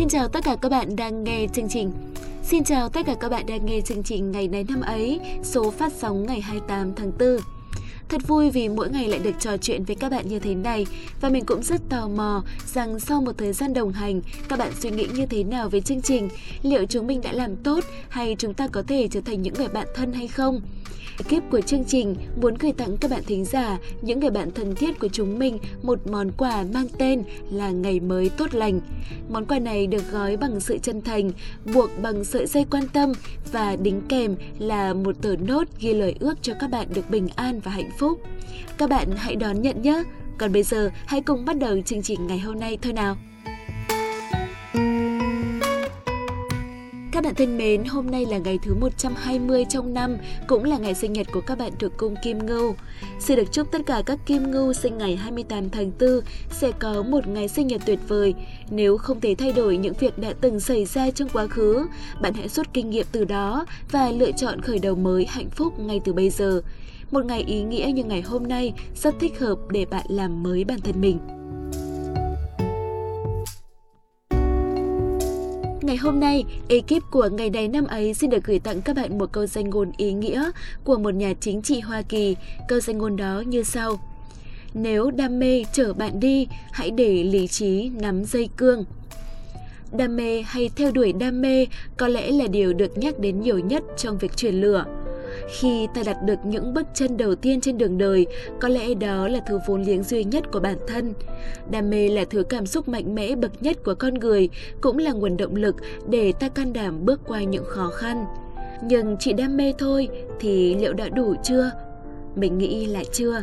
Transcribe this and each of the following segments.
Xin chào tất cả các bạn đang nghe chương trình. Xin chào tất cả các bạn đang nghe chương trình ngày này năm ấy, số phát sóng ngày 28 tháng 4. Thật vui vì mỗi ngày lại được trò chuyện với các bạn như thế này và mình cũng rất tò mò rằng sau một thời gian đồng hành, các bạn suy nghĩ như thế nào về chương trình, liệu chúng mình đã làm tốt hay chúng ta có thể trở thành những người bạn thân hay không? Ekip của chương trình muốn gửi tặng các bạn thính giả, những người bạn thân thiết của chúng mình một món quà mang tên là Ngày mới tốt lành. Món quà này được gói bằng sự chân thành, buộc bằng sợi dây quan tâm và đính kèm là một tờ nốt ghi lời ước cho các bạn được bình an và hạnh phúc. Các bạn hãy đón nhận nhé! Còn bây giờ, hãy cùng bắt đầu chương trình ngày hôm nay thôi nào! Các bạn thân mến, hôm nay là ngày thứ 120 trong năm, cũng là ngày sinh nhật của các bạn thuộc cung Kim Ngưu. Xin được chúc tất cả các Kim Ngưu sinh ngày 28 tháng 4 sẽ có một ngày sinh nhật tuyệt vời. Nếu không thể thay đổi những việc đã từng xảy ra trong quá khứ, bạn hãy rút kinh nghiệm từ đó và lựa chọn khởi đầu mới hạnh phúc ngay từ bây giờ. Một ngày ý nghĩa như ngày hôm nay rất thích hợp để bạn làm mới bản thân mình. Ngày hôm nay, ekip của ngày này năm ấy xin được gửi tặng các bạn một câu danh ngôn ý nghĩa của một nhà chính trị Hoa Kỳ. Câu danh ngôn đó như sau. Nếu đam mê chở bạn đi, hãy để lý trí nắm dây cương. Đam mê hay theo đuổi đam mê có lẽ là điều được nhắc đến nhiều nhất trong việc truyền lửa. Khi ta đặt được những bước chân đầu tiên trên đường đời, có lẽ đó là thứ vốn liếng duy nhất của bản thân. Đam mê là thứ cảm xúc mạnh mẽ bậc nhất của con người, cũng là nguồn động lực để ta can đảm bước qua những khó khăn. Nhưng chỉ đam mê thôi thì liệu đã đủ chưa? Mình nghĩ là chưa.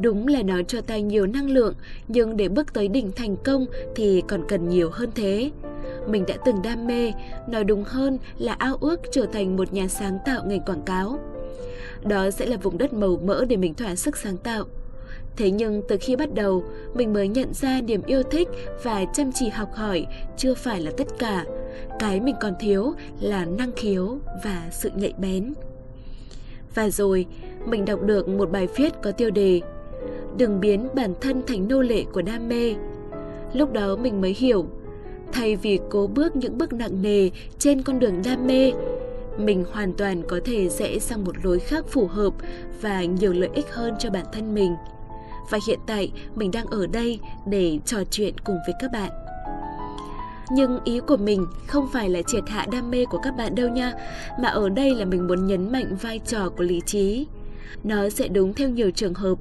Đúng là nó cho ta nhiều năng lượng, nhưng để bước tới đỉnh thành công thì còn cần nhiều hơn thế mình đã từng đam mê, nói đúng hơn là ao ước trở thành một nhà sáng tạo ngành quảng cáo. Đó sẽ là vùng đất màu mỡ để mình thỏa sức sáng tạo. Thế nhưng từ khi bắt đầu, mình mới nhận ra niềm yêu thích và chăm chỉ học hỏi chưa phải là tất cả. Cái mình còn thiếu là năng khiếu và sự nhạy bén. Và rồi, mình đọc được một bài viết có tiêu đề Đừng biến bản thân thành nô lệ của đam mê. Lúc đó mình mới hiểu thay vì cố bước những bước nặng nề trên con đường đam mê, mình hoàn toàn có thể rẽ sang một lối khác phù hợp và nhiều lợi ích hơn cho bản thân mình. Và hiện tại, mình đang ở đây để trò chuyện cùng với các bạn. Nhưng ý của mình không phải là triệt hạ đam mê của các bạn đâu nha, mà ở đây là mình muốn nhấn mạnh vai trò của lý trí. Nó sẽ đúng theo nhiều trường hợp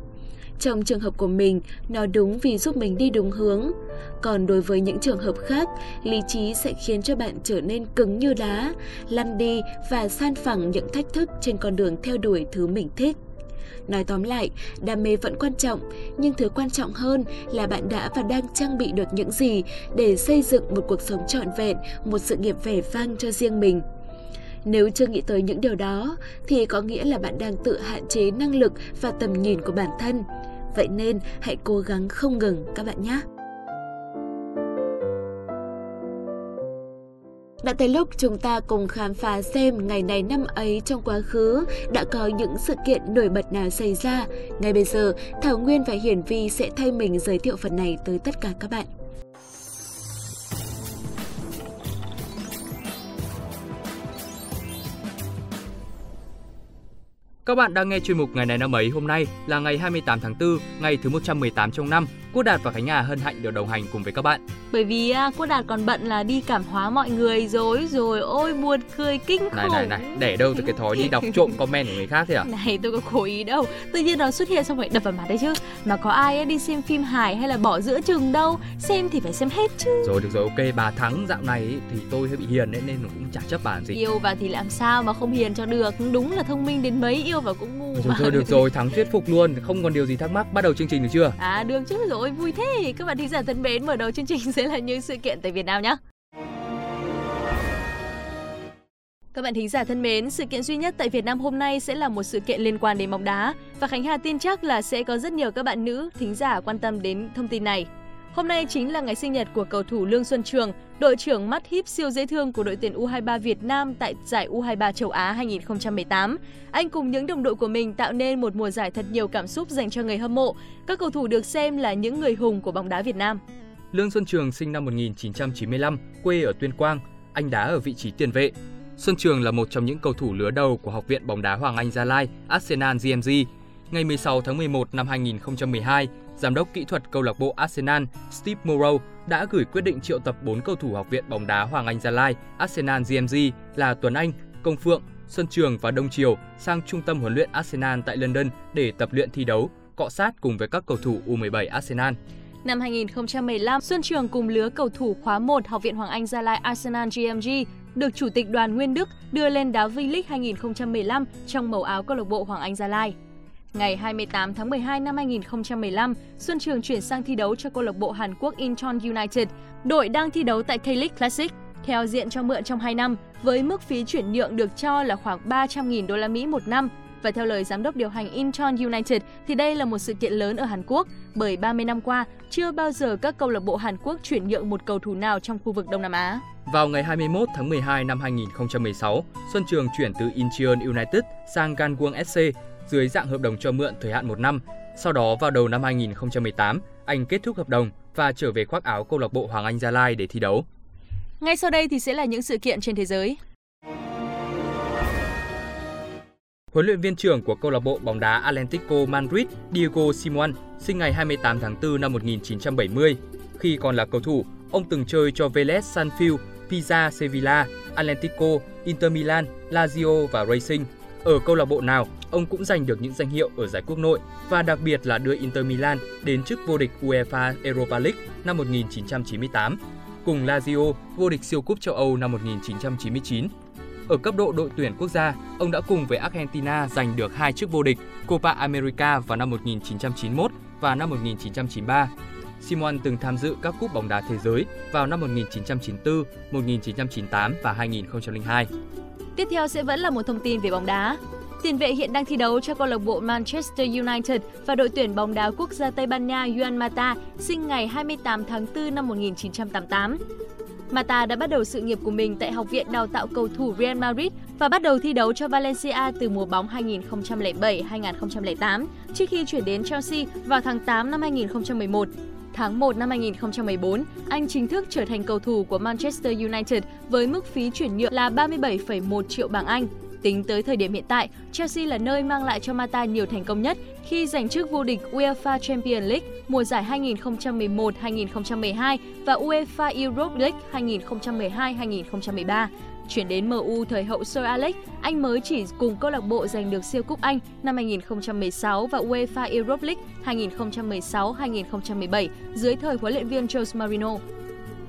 trong trường hợp của mình, nó đúng vì giúp mình đi đúng hướng. Còn đối với những trường hợp khác, lý trí sẽ khiến cho bạn trở nên cứng như đá, lăn đi và san phẳng những thách thức trên con đường theo đuổi thứ mình thích. Nói tóm lại, đam mê vẫn quan trọng, nhưng thứ quan trọng hơn là bạn đã và đang trang bị được những gì để xây dựng một cuộc sống trọn vẹn, một sự nghiệp vẻ vang cho riêng mình. Nếu chưa nghĩ tới những điều đó thì có nghĩa là bạn đang tự hạn chế năng lực và tầm nhìn của bản thân. Vậy nên hãy cố gắng không ngừng các bạn nhé. Đã tới lúc chúng ta cùng khám phá xem ngày này năm ấy trong quá khứ đã có những sự kiện nổi bật nào xảy ra. Ngay bây giờ, Thảo Nguyên và Hiển Vi sẽ thay mình giới thiệu phần này tới tất cả các bạn. Các bạn đang nghe chuyên mục Ngày này năm ấy hôm nay là ngày 28 tháng 4, ngày thứ 118 trong năm. Quốc Đạt và Khánh Hà hân hạnh được đồng hành cùng với các bạn. Bởi vì à, Quốc Đạt còn bận là đi cảm hóa mọi người rồi rồi ôi buồn cười kinh khủng. Này này này, để đâu từ cái thói đi đọc trộm comment của người khác thế à? Này tôi có cố ý đâu. Tự nhiên nó xuất hiện xong rồi đập vào mặt đấy chứ. Mà có ai ấy đi xem phim hài hay là bỏ giữa chừng đâu. Xem thì phải xem hết chứ. Rồi được rồi ok, bà thắng dạo này thì tôi hơi bị hiền ấy, nên cũng chả chấp bà gì. Yêu và thì làm sao mà không hiền cho được. Đúng là thông minh đến mấy yêu và cũng ngu Rồi, mà. thôi được rồi, thắng thuyết phục luôn, không còn điều gì thắc mắc, bắt đầu chương trình được chưa? À được chứ rồi ôi vui thế. Các bạn thính giả thân mến Mở đầu chương trình sẽ là những sự kiện tại Việt Nam nhé Các bạn thính giả thân mến, sự kiện duy nhất tại Việt Nam hôm nay sẽ là một sự kiện liên quan đến bóng đá. Và Khánh Hà tin chắc là sẽ có rất nhiều các bạn nữ thính giả quan tâm đến thông tin này. Hôm nay chính là ngày sinh nhật của cầu thủ Lương Xuân Trường, đội trưởng mắt híp siêu dễ thương của đội tuyển U23 Việt Nam tại giải U23 châu Á 2018. Anh cùng những đồng đội của mình tạo nên một mùa giải thật nhiều cảm xúc dành cho người hâm mộ. Các cầu thủ được xem là những người hùng của bóng đá Việt Nam. Lương Xuân Trường sinh năm 1995, quê ở Tuyên Quang, anh đá ở vị trí tiền vệ. Xuân Trường là một trong những cầu thủ lứa đầu của Học viện bóng đá Hoàng Anh Gia Lai, Arsenal GMG. Ngày 16 tháng 11 năm 2012, giám đốc kỹ thuật câu lạc bộ Arsenal Steve Morrow đã gửi quyết định triệu tập 4 cầu thủ Học viện bóng đá Hoàng Anh Gia Lai, Arsenal GMG là Tuấn Anh, Công Phượng, Xuân Trường và Đông Triều sang trung tâm huấn luyện Arsenal tại London để tập luyện thi đấu, cọ sát cùng với các cầu thủ U17 Arsenal. Năm 2015, Xuân Trường cùng lứa cầu thủ khóa 1 Học viện Hoàng Anh Gia Lai Arsenal GMG được Chủ tịch đoàn Nguyên Đức đưa lên đá V-League 2015 trong màu áo câu lạc bộ Hoàng Anh Gia Lai. Ngày 28 tháng 12 năm 2015, Xuân Trường chuyển sang thi đấu cho câu lạc bộ Hàn Quốc Incheon United, đội đang thi đấu tại K-League Classic. Theo diện cho mượn trong 2 năm, với mức phí chuyển nhượng được cho là khoảng 300.000 đô la Mỹ một năm, và theo lời giám đốc điều hành Incheon United thì đây là một sự kiện lớn ở Hàn Quốc bởi 30 năm qua chưa bao giờ các câu lạc bộ Hàn Quốc chuyển nhượng một cầu thủ nào trong khu vực Đông Nam Á. Vào ngày 21 tháng 12 năm 2016, Xuân Trường chuyển từ Incheon United sang Gangwon SC dưới dạng hợp đồng cho mượn thời hạn một năm. Sau đó vào đầu năm 2018, anh kết thúc hợp đồng và trở về khoác áo câu lạc bộ Hoàng Anh Gia Lai để thi đấu. Ngay sau đây thì sẽ là những sự kiện trên thế giới. Huấn luyện viên trưởng của câu lạc bộ bóng đá Atlético Madrid Diego Simeone sinh ngày 28 tháng 4 năm 1970. Khi còn là cầu thủ, ông từng chơi cho Vélez Sanfield, Pisa Sevilla, Atlético, Inter Milan, Lazio và Racing. Ở câu lạc bộ nào, ông cũng giành được những danh hiệu ở giải quốc nội và đặc biệt là đưa Inter Milan đến chức vô địch UEFA Europa League năm 1998, cùng Lazio vô địch siêu cúp châu Âu năm 1999 ở cấp độ đội tuyển quốc gia, ông đã cùng với Argentina giành được hai chức vô địch Copa America vào năm 1991 và năm 1993. Simon từng tham dự các cúp bóng đá thế giới vào năm 1994, 1998 và 2002. Tiếp theo sẽ vẫn là một thông tin về bóng đá. Tiền vệ hiện đang thi đấu cho câu lạc bộ Manchester United và đội tuyển bóng đá quốc gia Tây Ban Nha Juan Mata, sinh ngày 28 tháng 4 năm 1988. Mata đã bắt đầu sự nghiệp của mình tại Học viện Đào tạo cầu thủ Real Madrid và bắt đầu thi đấu cho Valencia từ mùa bóng 2007-2008 trước khi chuyển đến Chelsea vào tháng 8 năm 2011. Tháng 1 năm 2014, anh chính thức trở thành cầu thủ của Manchester United với mức phí chuyển nhượng là 37,1 triệu bảng Anh. Tính tới thời điểm hiện tại, Chelsea là nơi mang lại cho Mata nhiều thành công nhất khi giành chức vô địch UEFA Champions League mùa giải 2011-2012 và UEFA Europe League 2012-2013. Chuyển đến MU thời hậu Sir Alex, anh mới chỉ cùng câu lạc bộ giành được siêu cúp Anh năm 2016 và UEFA Europa League 2016-2017 dưới thời huấn luyện viên Jose Marino.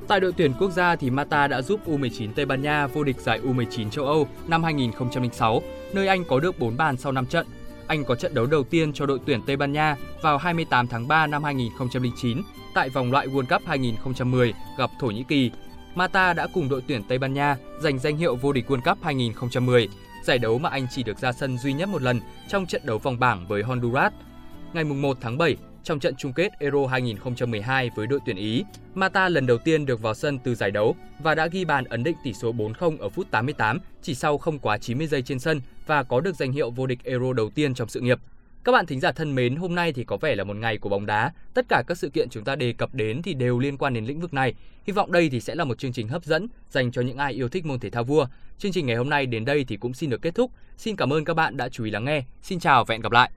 Tại đội tuyển quốc gia thì Mata đã giúp U19 Tây Ban Nha vô địch giải U19 châu Âu năm 2006, nơi anh có được 4 bàn sau 5 trận. Anh có trận đấu đầu tiên cho đội tuyển Tây Ban Nha vào 28 tháng 3 năm 2009 tại vòng loại World Cup 2010 gặp Thổ Nhĩ Kỳ. Mata đã cùng đội tuyển Tây Ban Nha giành danh hiệu vô địch World Cup 2010, giải đấu mà anh chỉ được ra sân duy nhất một lần trong trận đấu vòng bảng với Honduras. Ngày 1 tháng 7, trong trận chung kết Euro 2012 với đội tuyển Ý. Mata lần đầu tiên được vào sân từ giải đấu và đã ghi bàn ấn định tỷ số 4-0 ở phút 88 chỉ sau không quá 90 giây trên sân và có được danh hiệu vô địch Euro đầu tiên trong sự nghiệp. Các bạn thính giả thân mến, hôm nay thì có vẻ là một ngày của bóng đá. Tất cả các sự kiện chúng ta đề cập đến thì đều liên quan đến lĩnh vực này. Hy vọng đây thì sẽ là một chương trình hấp dẫn dành cho những ai yêu thích môn thể thao vua. Chương trình ngày hôm nay đến đây thì cũng xin được kết thúc. Xin cảm ơn các bạn đã chú ý lắng nghe. Xin chào và hẹn gặp lại.